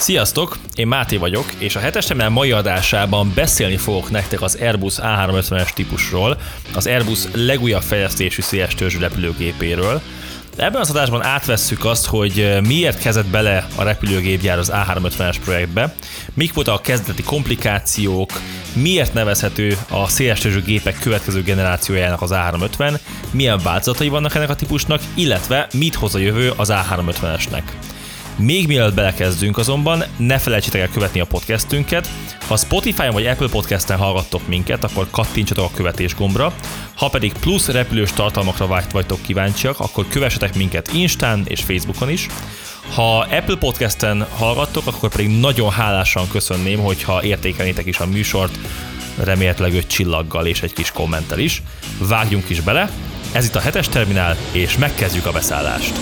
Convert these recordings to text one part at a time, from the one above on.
Sziasztok, én Máté vagyok, és a hetes terminál mai adásában beszélni fogok nektek az Airbus A350-es típusról, az Airbus legújabb fejlesztésű széles törzsű repülőgépéről. Ebben az adásban átvesszük azt, hogy miért kezdett bele a repülőgépgyár az A350-es projektbe, mik voltak a kezdeti komplikációk, miért nevezhető a széles törzsű gépek következő generációjának az A350, milyen változatai vannak ennek a típusnak, illetve mit hoz a jövő az A350-esnek. Még mielőtt belekezdünk azonban, ne felejtsétek el követni a podcastünket. Ha Spotify-on vagy Apple Podcast-en hallgattok minket, akkor kattintsatok a követés gombra. Ha pedig plusz repülős tartalmakra vagytok kíváncsiak, akkor kövessetek minket Instán és Facebookon is. Ha Apple Podcast-en hallgattok, akkor pedig nagyon hálásan köszönném, hogyha értékelnétek is a műsort, remélhetőleg öt csillaggal és egy kis kommentel is. Vágjunk is bele, ez itt a hetes terminál, és megkezdjük a beszállást.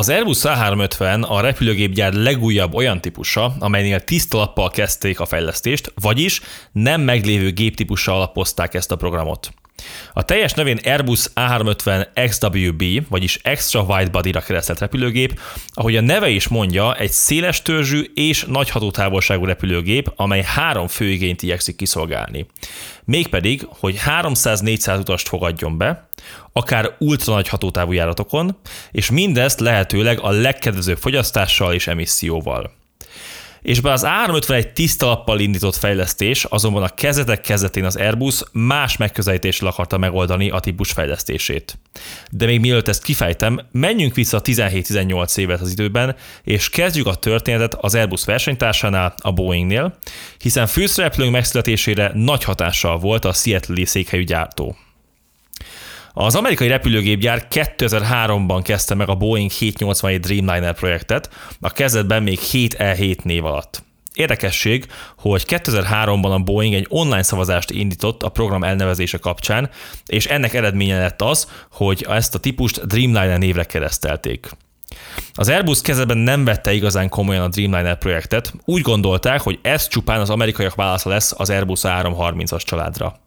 Az Airbus A350 a repülőgépgyár legújabb olyan típusa, amelynél tiszta lappal kezdték a fejlesztést, vagyis nem meglévő géptípussal alapozták ezt a programot. A teljes nevén Airbus A350 XWB, vagyis Extra Wide Body-ra keresztelt repülőgép, ahogy a neve is mondja, egy széles törzsű és nagy hatótávolságú repülőgép, amely három fő igényt igyekszik kiszolgálni. Mégpedig, hogy 300-400 utast fogadjon be, akár ultra nagy hatótávú járatokon, és mindezt lehetőleg a legkedvezőbb fogyasztással és emisszióval. És bár az A351 tiszta lappal indított fejlesztés, azonban a kezetek kezdetén az Airbus más megközelítéssel akarta megoldani a típus fejlesztését. De még mielőtt ezt kifejtem, menjünk vissza 17-18 évet az időben, és kezdjük a történetet az Airbus versenytársánál, a Boeingnél, hiszen főszereplőnk megszületésére nagy hatással volt a Seattle-i székhelyű gyártó. Az amerikai repülőgépgyár 2003-ban kezdte meg a Boeing 787 Dreamliner projektet, a kezdetben még 7E7 név alatt. Érdekesség, hogy 2003-ban a Boeing egy online szavazást indított a program elnevezése kapcsán, és ennek eredménye lett az, hogy ezt a típust Dreamliner névre keresztelték. Az Airbus kezeben nem vette igazán komolyan a Dreamliner projektet, úgy gondolták, hogy ez csupán az amerikaiak válasza lesz az Airbus A330-as családra.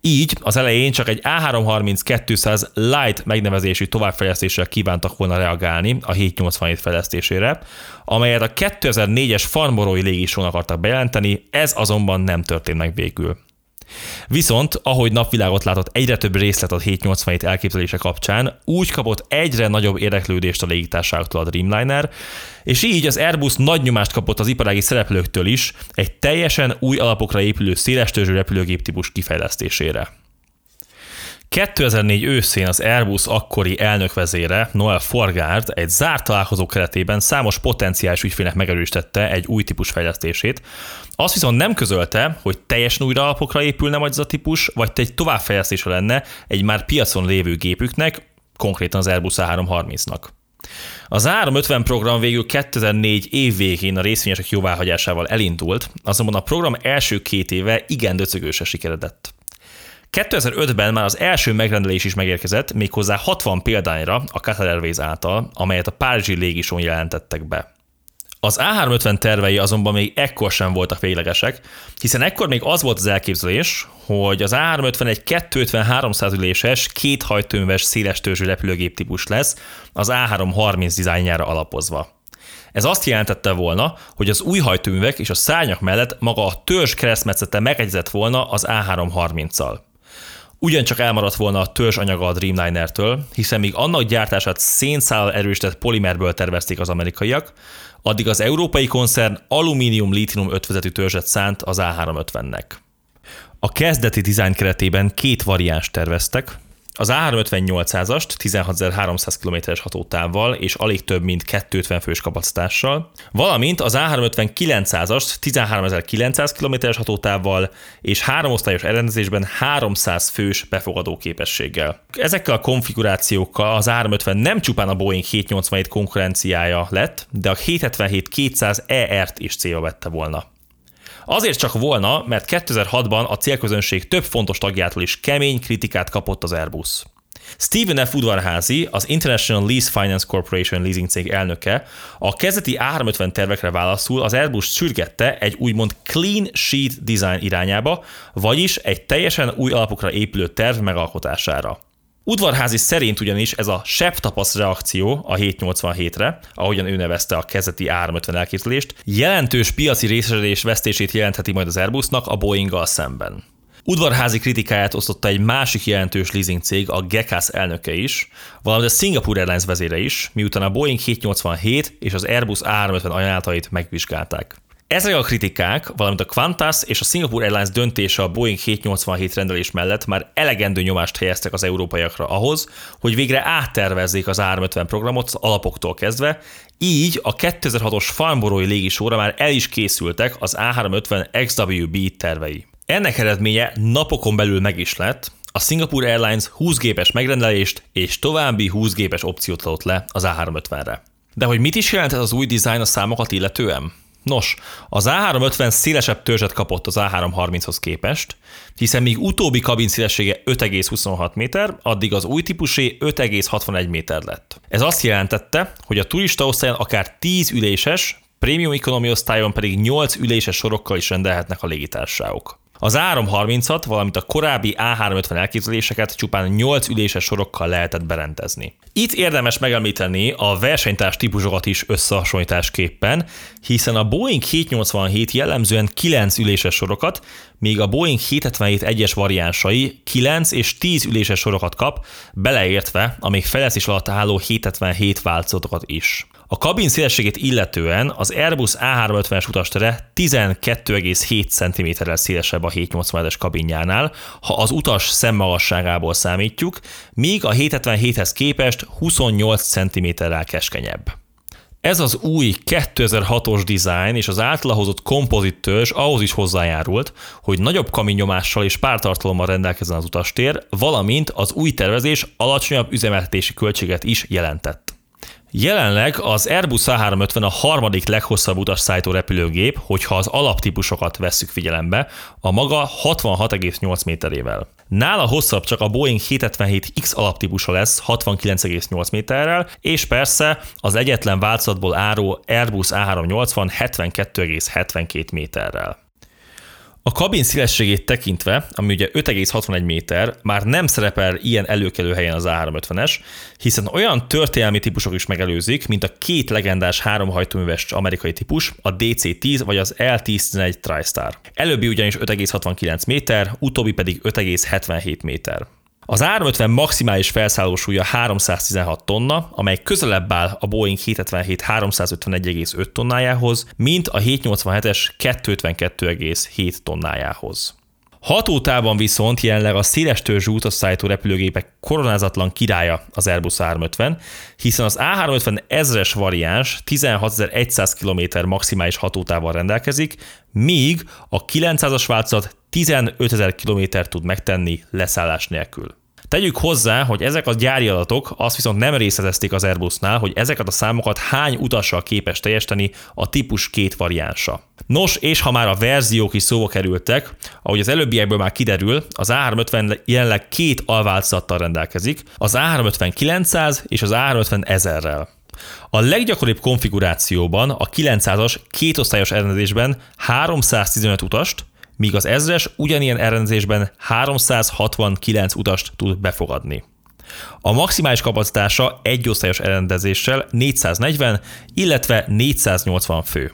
Így az elején csak egy A330-200 Light megnevezésű továbbfejlesztéssel kívántak volna reagálni a 787 fejlesztésére, amelyet a 2004-es Farnborói légisón akartak bejelenteni, ez azonban nem történt meg végül. Viszont, ahogy napvilágot látott egyre több részlet a 787 elképzelése kapcsán, úgy kapott egyre nagyobb érdeklődést a légitársaságtól a Dreamliner, és így az Airbus nagy nyomást kapott az iparági szereplőktől is egy teljesen új alapokra épülő szélestörzsű repülőgép típus kifejlesztésére. 2004 őszén az Airbus akkori elnökvezére, Noel Forgard egy zárt találkozó keretében számos potenciális ügyfélnek megerősítette egy új típus fejlesztését. Azt viszont nem közölte, hogy teljesen újra alapokra épülne majd ez a típus, vagy egy továbbfejlesztése lenne egy már piacon lévő gépüknek, konkrétan az Airbus A330-nak. Az A350 program végül 2004 év végén a részvényesek jóváhagyásával elindult, azonban a program első két éve igen döcögősen sikeredett. 2005-ben már az első megrendelés is megérkezett, méghozzá 60 példányra a Qatar Airways által, amelyet a Párizsi légison jelentettek be. Az A350 tervei azonban még ekkor sem voltak véglegesek, hiszen ekkor még az volt az elképzelés, hogy az A350 egy 250-300 üléses, két hajtóműves széles törzsű repülőgép típus lesz, az A330 dizájnjára alapozva. Ez azt jelentette volna, hogy az új hajtóművek és a szárnyak mellett maga a törzs keresztmetszete megegyezett volna az A330-al. Ugyancsak elmaradt volna a törzs anyaga a Dreamliner-től, hiszen míg annak gyártását szénszál erősített polimerből tervezték az amerikaiak, addig az európai koncern alumínium-lítium ötvezetű törzset szánt az A350-nek. A kezdeti dizájn keretében két variáns terveztek, az A350-800-ast 16.300 km-es hatótávval és alig több mint 250 fős kapacitással, valamint az A350-900-ast 13.900 km-es hatótávval és három osztályos elrendezésben 300 fős befogadó képességgel. Ezekkel a konfigurációkkal az A350 nem csupán a Boeing 787 konkurenciája lett, de a 777-200 ER-t is célba vette volna. Azért csak volna, mert 2006-ban a célközönség több fontos tagjától is kemény kritikát kapott az Airbus. Steven F. Udvarházi, az International Lease Finance Corporation leasing cég elnöke, a kezdeti A350 tervekre válaszul az Airbus sürgette egy úgymond clean sheet design irányába, vagyis egy teljesen új alapokra épülő terv megalkotására. Udvarházi szerint ugyanis ez a sepp tapasz reakció a 787-re, ahogyan ő nevezte a kezdeti 350 elképzelést, jelentős piaci részesedés vesztését jelentheti majd az Airbusnak a Boeing-gal szemben. Udvarházi kritikáját osztotta egy másik jelentős leasing cég, a Gekas elnöke is, valamint a Singapore Airlines vezére is, miután a Boeing 787 és az Airbus A350 ajánlatait megvizsgálták. Ezek a kritikák, valamint a Qantas és a Singapore Airlines döntése a Boeing 787 rendelés mellett már elegendő nyomást helyeztek az európaiakra ahhoz, hogy végre áttervezzék az A350 programot az alapoktól kezdve, így a 2006-os Farnborói légisóra már el is készültek az A350 XWB tervei. Ennek eredménye napokon belül meg is lett, a Singapore Airlines 20 gépes megrendelést és további 20 gépes opciót adott le az A350-re. De hogy mit is jelent ez az új dizájn a számokat illetően? Nos, az A350 szélesebb törzset kapott az A330-hoz képest, hiszen míg utóbbi kabin szélessége 5,26 méter, addig az új típusé 5,61 méter lett. Ez azt jelentette, hogy a turista osztályon akár 10 üléses, prémium economy osztályon pedig 8 üléses sorokkal is rendelhetnek a légitársaságok. Az A330-at, valamint a korábbi A350 elképzeléseket csupán 8 üléses sorokkal lehetett berendezni. Itt érdemes megemlíteni a versenytárs típusokat is összehasonlításképpen, hiszen a Boeing 787 jellemzően 9 üléses sorokat, míg a Boeing 777 egyes variánsai 9 és 10 üléses sorokat kap, beleértve a még fejlesztés alatt álló 777 változatokat is. A kabin szélességét illetően az Airbus A350-es utastere 12,7 cm-rel szélesebb a 787-es kabinjánál, ha az utas szemmagasságából számítjuk, míg a 777-hez képest 28 cm-rel keskenyebb. Ez az új 2006-os design és az általahozott kompozit törzs ahhoz is hozzájárult, hogy nagyobb kaminnyomással és pártartalommal rendelkezzen az utastér, valamint az új tervezés alacsonyabb üzemeltetési költséget is jelentett. Jelenleg az Airbus A350 a harmadik leghosszabb utasszállító repülőgép, hogyha az alaptípusokat vesszük figyelembe, a maga 66,8 méterével. Nála hosszabb csak a Boeing 777X alaptípusa lesz 69,8 méterrel, és persze az egyetlen változatból áró Airbus A380 72,72 méterrel. A kabin szélességét tekintve, ami ugye 5,61 méter, már nem szerepel ilyen előkelő helyen az A350-es, hiszen olyan történelmi típusok is megelőzik, mint a két legendás háromhajtóműves amerikai típus, a DC-10 vagy az L-1011 TriStar. Előbbi ugyanis 5,69 méter, utóbbi pedig 5,77 méter. Az 350 maximális felszállósúlya 316 tonna, amely közelebb áll a Boeing 777 351,5 tonnájához, mint a 787-es 252,7 tonnájához. Hatótában viszont jelenleg a széles törzsű utasszállító repülőgépek koronázatlan királya az Airbus A350, hiszen az A350 ezres variáns 16.100 km maximális hatótával rendelkezik, míg a 900-as változat 15.000 km tud megtenni leszállás nélkül. Tegyük hozzá, hogy ezek a gyári adatok azt viszont nem részletezték az Airbusnál, hogy ezeket a számokat hány utassal képes teljesíteni a típus két variánsa. Nos, és ha már a verziók is szóba kerültek, ahogy az előbbiekből már kiderül, az A350 jelenleg két alváltozattal rendelkezik, az A350 900 és az A350 1000-rel. A leggyakoribb konfigurációban a 900-as kétosztályos elrendezésben 315 utast, míg az ezres ugyanilyen elrendezésben 369 utast tud befogadni. A maximális kapacitása egy osztályos elrendezéssel 440, illetve 480 fő.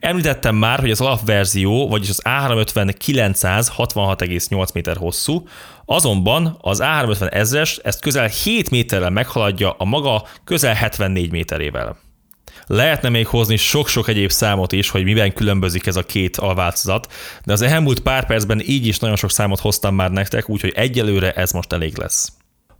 Említettem már, hogy az alapverzió, vagyis az A350 966,8 méter hosszú, azonban az A350 ezres ezt közel 7 méterrel meghaladja a maga közel 74 méterével. Lehetne még hozni sok-sok egyéb számot is, hogy miben különbözik ez a két alváltozat, de az elmúlt pár percben így is nagyon sok számot hoztam már nektek, úgyhogy egyelőre ez most elég lesz.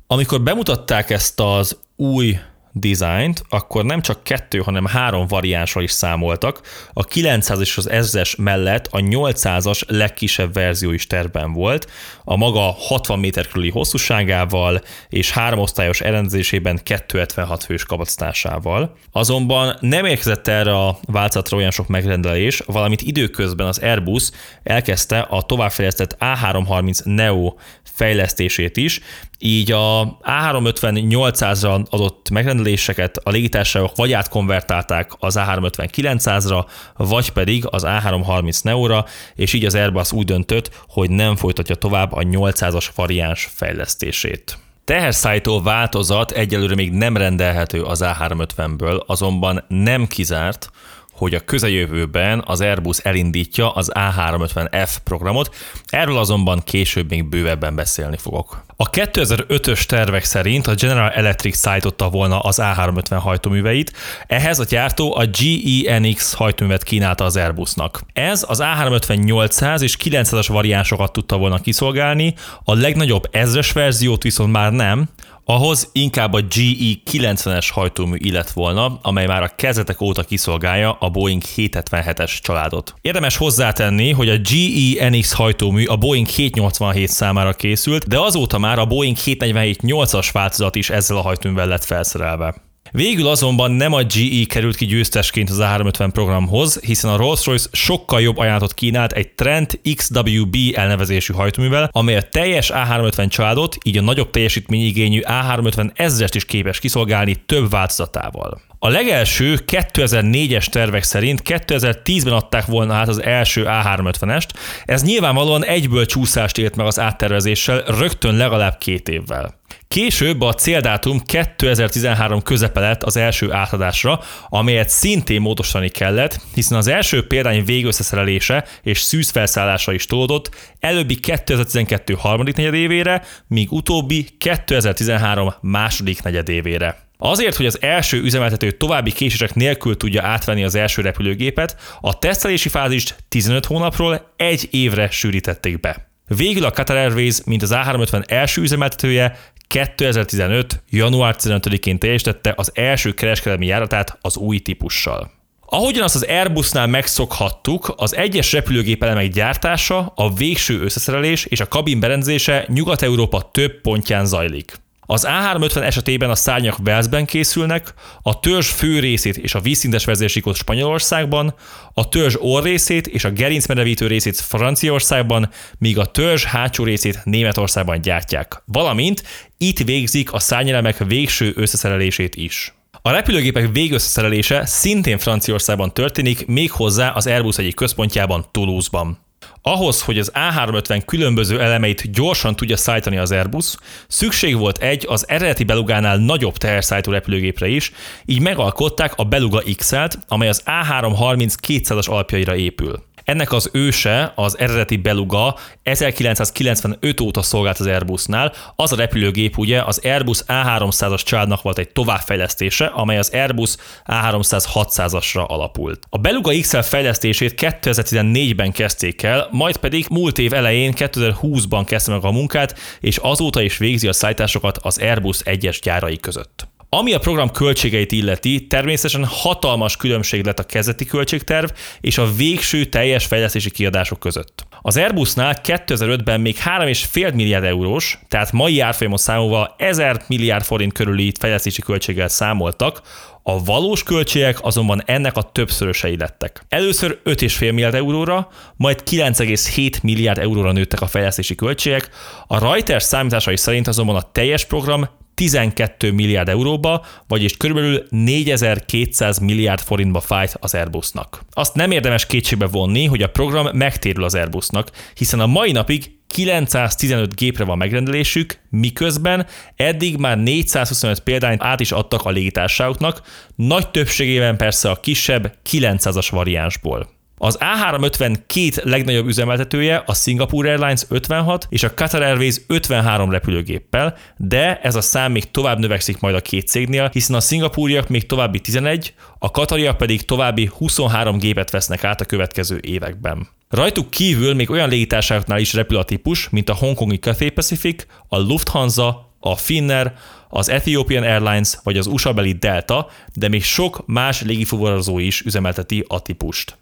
Amikor bemutatták ezt az új dizájnt, akkor nem csak kettő, hanem három variánsra is számoltak. A 900 és az 1000-es mellett a 800-as legkisebb verzió is terben volt, a maga 60 méter körüli hosszúságával és három osztályos elrendezésében 276 fős kapacitásával. Azonban nem érkezett erre a változatra olyan sok megrendelés, valamint időközben az Airbus elkezdte a továbbfejlesztett A330 Neo fejlesztését is, így a A350-800-ra adott megrendeléseket a légitársaságok vagy átkonvertálták az A350-900-ra, vagy pedig az A330 Neo-ra, és így az Airbus úgy döntött, hogy nem folytatja tovább a 800-as variáns fejlesztését. Teherszállító változat egyelőre még nem rendelhető az A350-ből, azonban nem kizárt, hogy a közeljövőben az Airbus elindítja az A350F programot, erről azonban később még bővebben beszélni fogok. A 2005-ös tervek szerint a General Electric szállította volna az A350 hajtóműveit, ehhez a gyártó a GENX hajtóművet kínálta az Airbusnak. Ez az A350 800 és 900-as variánsokat tudta volna kiszolgálni, a legnagyobb ezres verziót viszont már nem, ahhoz inkább a GE 90-es hajtómű illet volna, amely már a kezdetek óta kiszolgálja a Boeing 777-es családot. Érdemes hozzátenni, hogy a GE NX hajtómű a Boeing 787 számára készült, de azóta már a Boeing 747-8-as változat is ezzel a hajtóművel lett felszerelve. Végül azonban nem a GE került ki győztesként az A350 programhoz, hiszen a Rolls-Royce sokkal jobb ajánlatot kínált egy Trent XWB elnevezésű hajtóművel, amely a teljes A350 családot, így a nagyobb teljesítményigényű A350 ezrest is képes kiszolgálni több változatával. A legelső 2004-es tervek szerint 2010-ben adták volna át az első A350-est, ez nyilvánvalóan egyből csúszást ért meg az áttervezéssel rögtön legalább két évvel. Később a céldátum 2013 közepe lett az első átadásra, amelyet szintén módosítani kellett, hiszen az első példány végösszeszerelése és szűzfelszállása is tolódott, előbbi 2012 harmadik negyedévére, míg utóbbi 2013 második negyedévére. Azért, hogy az első üzemeltető további késések nélkül tudja átvenni az első repülőgépet, a tesztelési fázist 15 hónapról egy évre sűrítették be. Végül a Qatar Airways, mint az A350 első üzemeltetője 2015. január 15-én teljesítette az első kereskedelmi járatát az új típussal. Ahogyan azt az Airbusnál megszokhattuk, az egyes repülőgép elemek gyártása, a végső összeszerelés és a kabin berendezése Nyugat-Európa több pontján zajlik. Az A350 esetében a szárnyak Velszben készülnek, a törzs fő részét és a vízszintes vezérsikot Spanyolországban, a törzs orrészét és a gerincmedevítő részét Franciaországban, míg a törzs hátsó részét Németországban gyártják. Valamint itt végzik a szárnyelemek végső összeszerelését is. A repülőgépek végösszeszerelése szintén Franciaországban történik, méghozzá az Airbus egyik központjában, Toulouse-ban. Ahhoz, hogy az A350 különböző elemeit gyorsan tudja szállítani az Airbus, szükség volt egy az eredeti Belugánál nagyobb teherszállító repülőgépre is, így megalkották a Beluga XL-t, amely az A330 200-as alapjaira épül. Ennek az őse, az eredeti Beluga 1995 óta szolgált az Airbusnál. Az a repülőgép ugye az Airbus A300-as családnak volt egy továbbfejlesztése, amely az Airbus A300 600-asra alapult. A Beluga XL fejlesztését 2014-ben kezdték el, majd pedig múlt év elején 2020-ban kezdte meg a munkát, és azóta is végzi a szállításokat az Airbus egyes gyárai között. Ami a program költségeit illeti, természetesen hatalmas különbség lett a kezdeti költségterv és a végső teljes fejlesztési kiadások között. Az Airbusnál 2005-ben még 3,5 milliárd eurós, tehát mai árfolyamon számolva 1000 milliárd forint körüli fejlesztési költséggel számoltak, a valós költségek azonban ennek a többszörösei lettek. Először 5,5 milliárd euróra, majd 9,7 milliárd euróra nőttek a fejlesztési költségek, a Reuters számításai szerint azonban a teljes program 12 milliárd euróba, vagyis körülbelül 4200 milliárd forintba fájt az Airbusnak. Azt nem érdemes kétségbe vonni, hogy a program megtérül az Airbusnak, hiszen a mai napig 915 gépre van megrendelésük, miközben eddig már 425 példányt át is adtak a légitársaságoknak, nagy többségében persze a kisebb 900-as variánsból. Az A350 két legnagyobb üzemeltetője a Singapore Airlines 56 és a Qatar Airways 53 repülőgéppel, de ez a szám még tovább növekszik majd a két cégnél, hiszen a szingapúriak még további 11, a katariak pedig további 23 gépet vesznek át a következő években. Rajtuk kívül még olyan légitársaságoknál is repül a típus, mint a hongkongi Cathay Pacific, a Lufthansa, a Finnair, az Ethiopian Airlines vagy az USA-beli Delta, de még sok más légifuvarozó is üzemelteti a típust.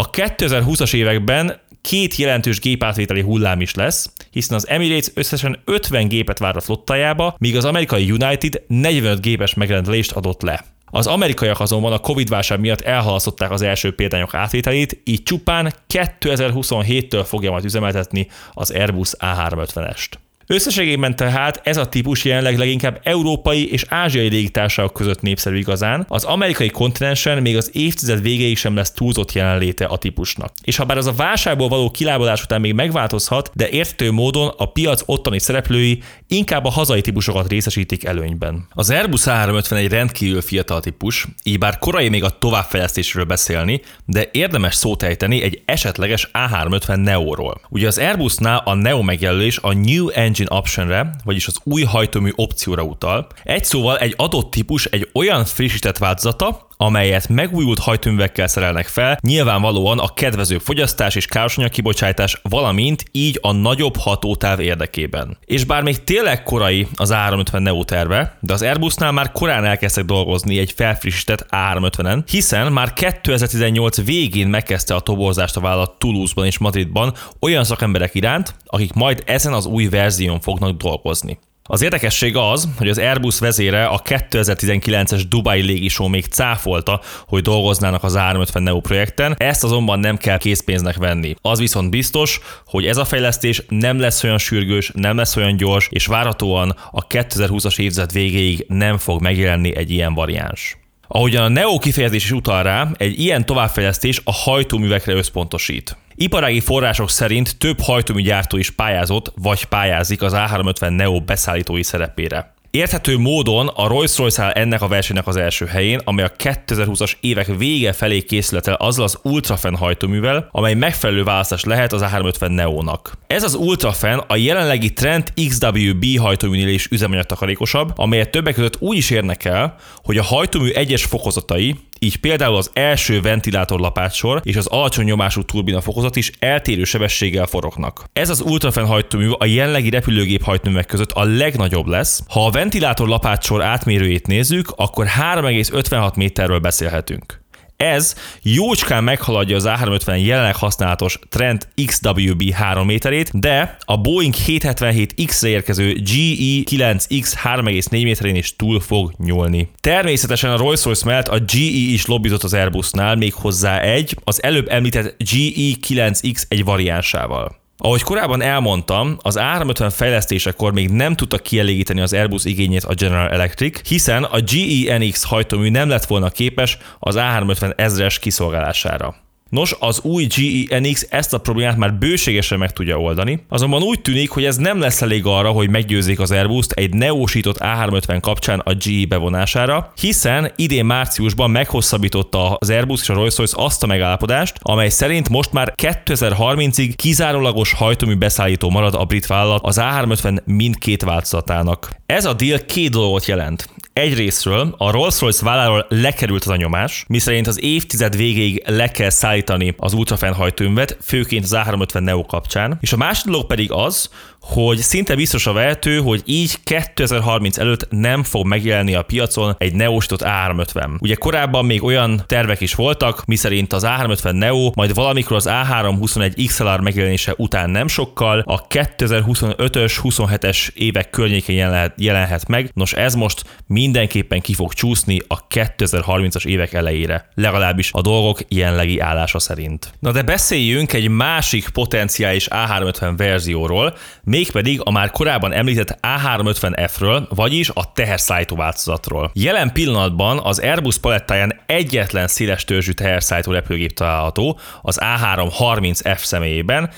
A 2020-as években két jelentős gépátvételi hullám is lesz, hiszen az Emirates összesen 50 gépet vár a flottájába, míg az amerikai United 45 gépes megrendelést adott le. Az amerikaiak azonban a Covid-válság miatt elhalasztották az első példányok átvételét, így csupán 2027-től fogja majd üzemeltetni az Airbus A350-est. Összességében tehát ez a típus jelenleg leginkább európai és ázsiai légitársaságok között népszerű igazán, az amerikai kontinensen még az évtized végéig sem lesz túlzott jelenléte a típusnak. És ha bár az a válságból való kilábalás után még megváltozhat, de érthető módon a piac ottani szereplői inkább a hazai típusokat részesítik előnyben. Az Airbus A350 egy rendkívül fiatal típus, így bár korai még a továbbfejlesztésről beszélni, de érdemes szót ejteni egy esetleges A350 Neo-ról. Ugye az Airbusnál a Neo megjelölés a New Engine Optionre, vagyis az új hajtómű opcióra utal. Egy szóval egy adott típus egy olyan frissített változata, amelyet megújult hajtőművekkel szerelnek fel, nyilvánvalóan a kedvező fogyasztás és károsanyag kibocsátás, valamint így a nagyobb hatótáv érdekében. És bár még tényleg korai az A350 Neo terve, de az Airbusnál már korán elkezdtek dolgozni egy felfrissített A350-en, hiszen már 2018 végén megkezdte a toborzást a vállalat Toulouse-ban és Madridban olyan szakemberek iránt, akik majd ezen az új verzión fognak dolgozni. Az érdekesség az, hogy az Airbus vezére a 2019-es Dubai légisó még cáfolta, hogy dolgoznának az A350 Neo projekten, ezt azonban nem kell készpénznek venni. Az viszont biztos, hogy ez a fejlesztés nem lesz olyan sürgős, nem lesz olyan gyors, és várhatóan a 2020-as évzet végéig nem fog megjelenni egy ilyen variáns. Ahogyan a Neo kifejezés is utal rá, egy ilyen továbbfejlesztés a hajtóművekre összpontosít. Iparági források szerint több hajtóműgyártó is pályázott, vagy pályázik az A350 Neo beszállítói szerepére. Érthető módon a Rolls-Royce áll ennek a versenynek az első helyén, amely a 2020-as évek vége felé készült el azzal az Ultrafen hajtóművel, amely megfelelő választás lehet az A350 Neo-nak. Ez az Ultrafen a jelenlegi Trent XWB hajtóműnél is üzemanyagtakarékosabb, amelyet többek között úgy is érnek el, hogy a hajtómű egyes fokozatai, így például az első ventilátorlapátsor és az alacsony nyomású turbina fokozat is eltérő sebességgel forognak. Ez az ultrafen hajtómű a jelenlegi repülőgép hajtóművek között a legnagyobb lesz. Ha a ventilátor lapátsor átmérőjét nézzük, akkor 3,56 méterről beszélhetünk. Ez jócskán meghaladja az A350 jelenleg használatos Trent XWB 3 méterét, de a Boeing 777X-re érkező GE9X 3,4 méterén is túl fog nyúlni. Természetesen a Rolls-Royce mellett a GE is lobbizott az Airbusnál még hozzá egy, az előbb említett GE9X egy variánsával. Ahogy korábban elmondtam, az A350 fejlesztésekor még nem tudta kielégíteni az Airbus igényét a General Electric, hiszen a GE-NX hajtómű nem lett volna képes az A350 ezres kiszolgálására. Nos, az új GE NX ezt a problémát már bőségesen meg tudja oldani, azonban úgy tűnik, hogy ez nem lesz elég arra, hogy meggyőzzék az Airbus-t egy neósított A350 kapcsán a GE bevonására, hiszen idén márciusban meghosszabbította az Airbus és a Rolls-Royce azt a megállapodást, amely szerint most már 2030-ig kizárólagos hajtómű beszállító marad a brit vállalat az A350 mindkét változatának. Ez a deal két dolgot jelent. Egyrésztről a Rolls-Royce válláról lekerült az a nyomás, miszerint az évtized végéig le kell szállítani az ultrafen hajtóművet, főként az A350 Neo kapcsán, és a másik dolog pedig az, hogy szinte biztos a vehető, hogy így 2030 előtt nem fog megjelenni a piacon egy neósított A350. Ugye korábban még olyan tervek is voltak, miszerint az A350 Neo majd valamikor az A321 XLR megjelenése után nem sokkal, a 2025-ös, 27-es évek környékén jelenhet, jelenhet meg. Nos, ez most mindenképpen ki fog csúszni a 2030-as évek elejére, legalábbis a dolgok jelenlegi állása szerint. Na de beszéljünk egy másik potenciális A350 verzióról, mégpedig a már korábban említett A350F-ről, vagyis a teherszállító változatról. Jelen pillanatban az Airbus palettáján egyetlen széles törzsű teherszállító repülőgép található, az A330F személyében,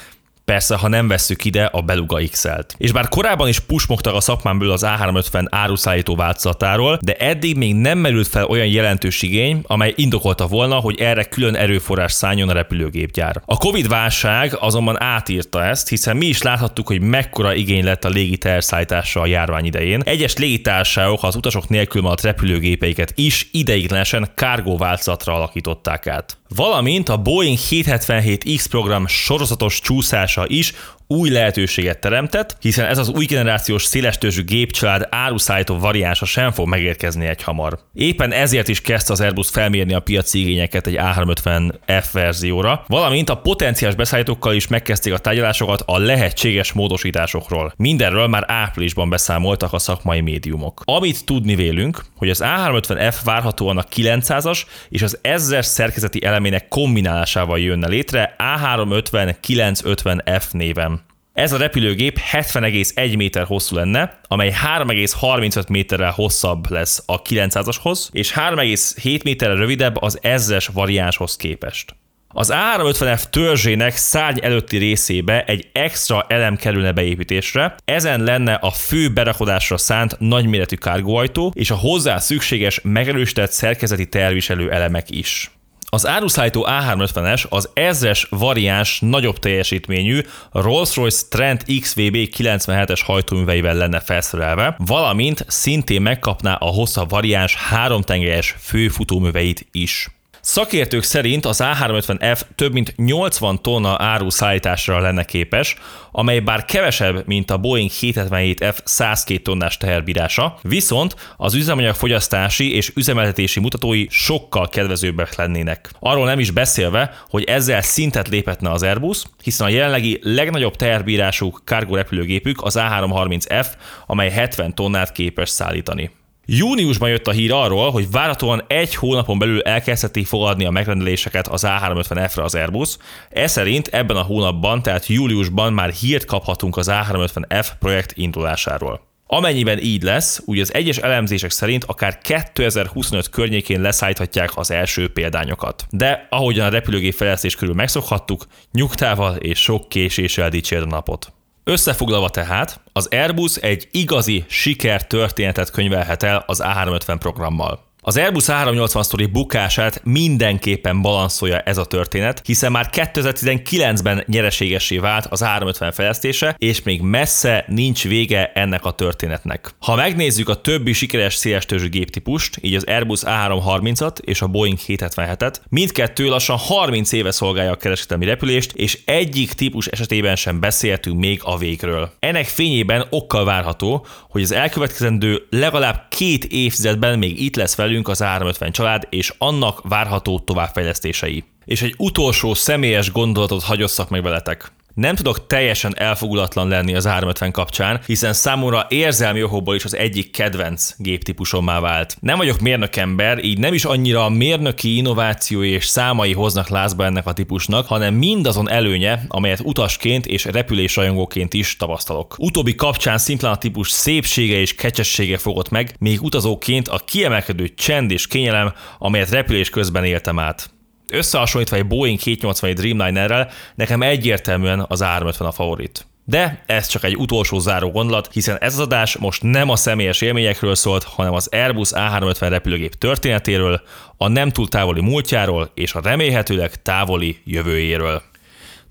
Persze, ha nem vesszük ide a Beluga XL-t. És bár korábban is pusmogtak a szakmán az A350 áruszállító változatáról, de eddig még nem merült fel olyan jelentős igény, amely indokolta volna, hogy erre külön erőforrás szálljon a repülőgépgyár. A Covid válság azonban átírta ezt, hiszen mi is láthattuk, hogy mekkora igény lett a légi terszállításra a járvány idején. Egyes légitársaságok az utasok nélkül maradt repülőgépeiket is ideiglenesen kárgó változatra alakították át valamint a Boeing 777X program sorozatos csúszása is új lehetőséget teremtett, hiszen ez az új generációs szélestörzsű gépcsalád áruszállító variánsa sem fog megérkezni egy hamar. Éppen ezért is kezdte az Airbus felmérni a piaci igényeket egy A350F verzióra, valamint a potenciális beszállítókkal is megkezdték a tárgyalásokat a lehetséges módosításokról. Mindenről már áprilisban beszámoltak a szakmai médiumok. Amit tudni vélünk, hogy az A350F várhatóan a 900-as és az 1000 szerkezeti elemének kombinálásával jönne létre A350 950F néven. Ez a repülőgép 70,1 méter hosszú lenne, amely 3,35 méterrel hosszabb lesz a 900-ashoz, és 3,7 méterrel rövidebb az 1000-es variánshoz képest. Az A350F törzsének szárny előtti részébe egy extra elem kerülne beépítésre, ezen lenne a fő berakodásra szánt nagyméretű kárgóajtó és a hozzá szükséges megerősített szerkezeti terviselő elemek is. Az áruszállító A350-es az ezres variáns nagyobb teljesítményű Rolls-Royce Trent XVB 97-es hajtóműveivel lenne felszerelve, valamint szintén megkapná a hosszabb variáns háromtengelyes főfutóműveit is. Szakértők szerint az A350F több mint 80 tonna áru szállításra lenne képes, amely bár kevesebb, mint a Boeing 777F 102 tonnás teherbírása, viszont az üzemanyag fogyasztási és üzemeltetési mutatói sokkal kedvezőbbek lennének. Arról nem is beszélve, hogy ezzel szintet léphetne az Airbus, hiszen a jelenlegi legnagyobb teherbírású cargo repülőgépük az A330F, amely 70 tonnát képes szállítani. Júniusban jött a hír arról, hogy várhatóan egy hónapon belül elkezdhetik fogadni a megrendeléseket az A350F-re az Airbus. Ez szerint ebben a hónapban, tehát júliusban már hírt kaphatunk az A350F projekt indulásáról. Amennyiben így lesz, úgy az egyes elemzések szerint akár 2025 környékén leszállíthatják az első példányokat. De ahogyan a repülőgép fejlesztés körül megszokhattuk, nyugtával és sok késéssel dicsér a napot. Összefoglalva tehát, az Airbus egy igazi sikertörténetet könyvelhet el az A350 programmal. Az Airbus 380 sztori bukását mindenképpen balanszolja ez a történet, hiszen már 2019-ben nyereségessé vált az 350 fejlesztése, és még messze nincs vége ennek a történetnek. Ha megnézzük a többi sikeres széles törzsű géptípust, így az Airbus A330-at és a Boeing 777-et, mindkettő lassan 30 éve szolgálja a kereskedelmi repülést, és egyik típus esetében sem beszéltünk még a végről. Ennek fényében okkal várható, hogy az elkövetkezendő legalább két évtizedben még itt lesz velünk velünk az 350 család és annak várható továbbfejlesztései. És egy utolsó személyes gondolatot hagyosszak meg veletek. Nem tudok teljesen elfogulatlan lenni az 350 kapcsán, hiszen számomra érzelmi okokból is az egyik kedvenc géptípusommá vált. Nem vagyok mérnökember, így nem is annyira a mérnöki innováció és számai hoznak lázba ennek a típusnak, hanem mindazon előnye, amelyet utasként és repülésrajongóként is tapasztalok. Utóbbi kapcsán szimplán a típus szépsége és kecsessége fogott meg, még utazóként a kiemelkedő csend és kényelem, amelyet repülés közben éltem át összehasonlítva egy Boeing 787 Dreamliner-rel, nekem egyértelműen az 350 a favorit. De ez csak egy utolsó záró gondolat, hiszen ez az adás most nem a személyes élményekről szólt, hanem az Airbus A350 repülőgép történetéről, a nem túl távoli múltjáról és a remélhetőleg távoli jövőjéről.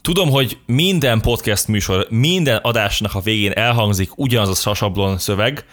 Tudom, hogy minden podcast műsor, minden adásnak a végén elhangzik ugyanaz a sablon szöveg,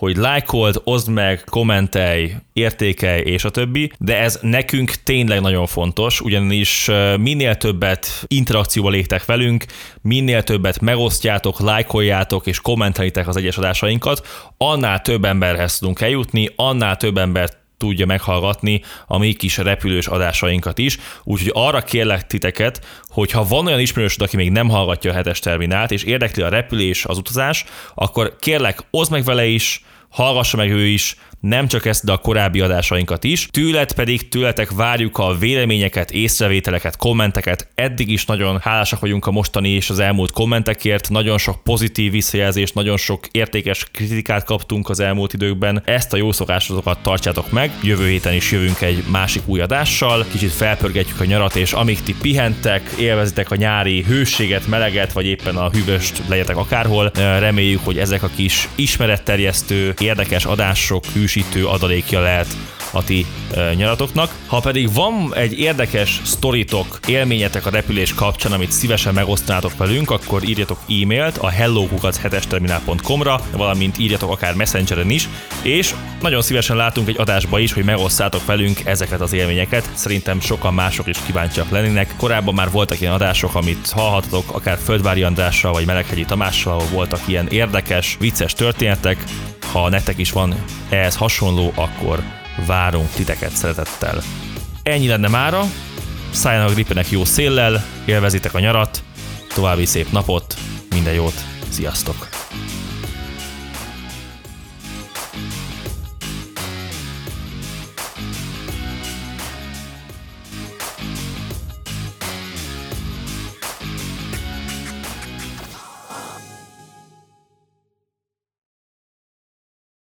hogy lájkold, oszd meg, kommentelj, értékelj és a többi, de ez nekünk tényleg nagyon fontos, ugyanis minél többet interakcióba léptek velünk, minél többet megosztjátok, lájkoljátok és kommentelitek az egyes adásainkat, annál több emberhez tudunk eljutni, annál több embert tudja meghallgatni a mi kis repülős adásainkat is. Úgyhogy arra kérlek titeket, hogy ha van olyan ismerősöd, aki még nem hallgatja a hetes terminált, és érdekli a repülés, az utazás, akkor kérlek, oszd meg vele is, hallgassa meg ő is, nem csak ezt, de a korábbi adásainkat is. Tőled pedig tőletek várjuk a véleményeket, észrevételeket, kommenteket. Eddig is nagyon hálásak vagyunk a mostani és az elmúlt kommentekért. Nagyon sok pozitív visszajelzést, nagyon sok értékes kritikát kaptunk az elmúlt időkben. Ezt a jó szokásokat tartsátok meg. Jövő héten is jövünk egy másik új adással. Kicsit felpörgetjük a nyarat, és amíg ti pihentek, élvezitek a nyári hőséget, meleget, vagy éppen a hűvöst legyetek akárhol, reméljük, hogy ezek a kis ismeretterjesztő, érdekes adások, hűs erősítő adalékja lehet a ti nyaratoknak. Ha pedig van egy érdekes sztoritok, élményetek a repülés kapcsán, amit szívesen megosztanátok velünk, akkor írjatok e-mailt a hellokukac7esterminál.com-ra, valamint írjatok akár messengeren is, és nagyon szívesen látunk egy adásba is, hogy megosztátok velünk ezeket az élményeket. Szerintem sokan mások is kíváncsiak lennének. Korábban már voltak ilyen adások, amit hallhatatok, akár Földvári Andrással vagy Meleghegyi Tamással, ahol voltak ilyen érdekes, vicces történetek. Ha nektek is van ehhez hasonló, akkor várunk titeket szeretettel. Ennyi lenne mára, szálljanak gripenek jó széllel, élvezitek a nyarat, további szép napot, minden jót, sziasztok!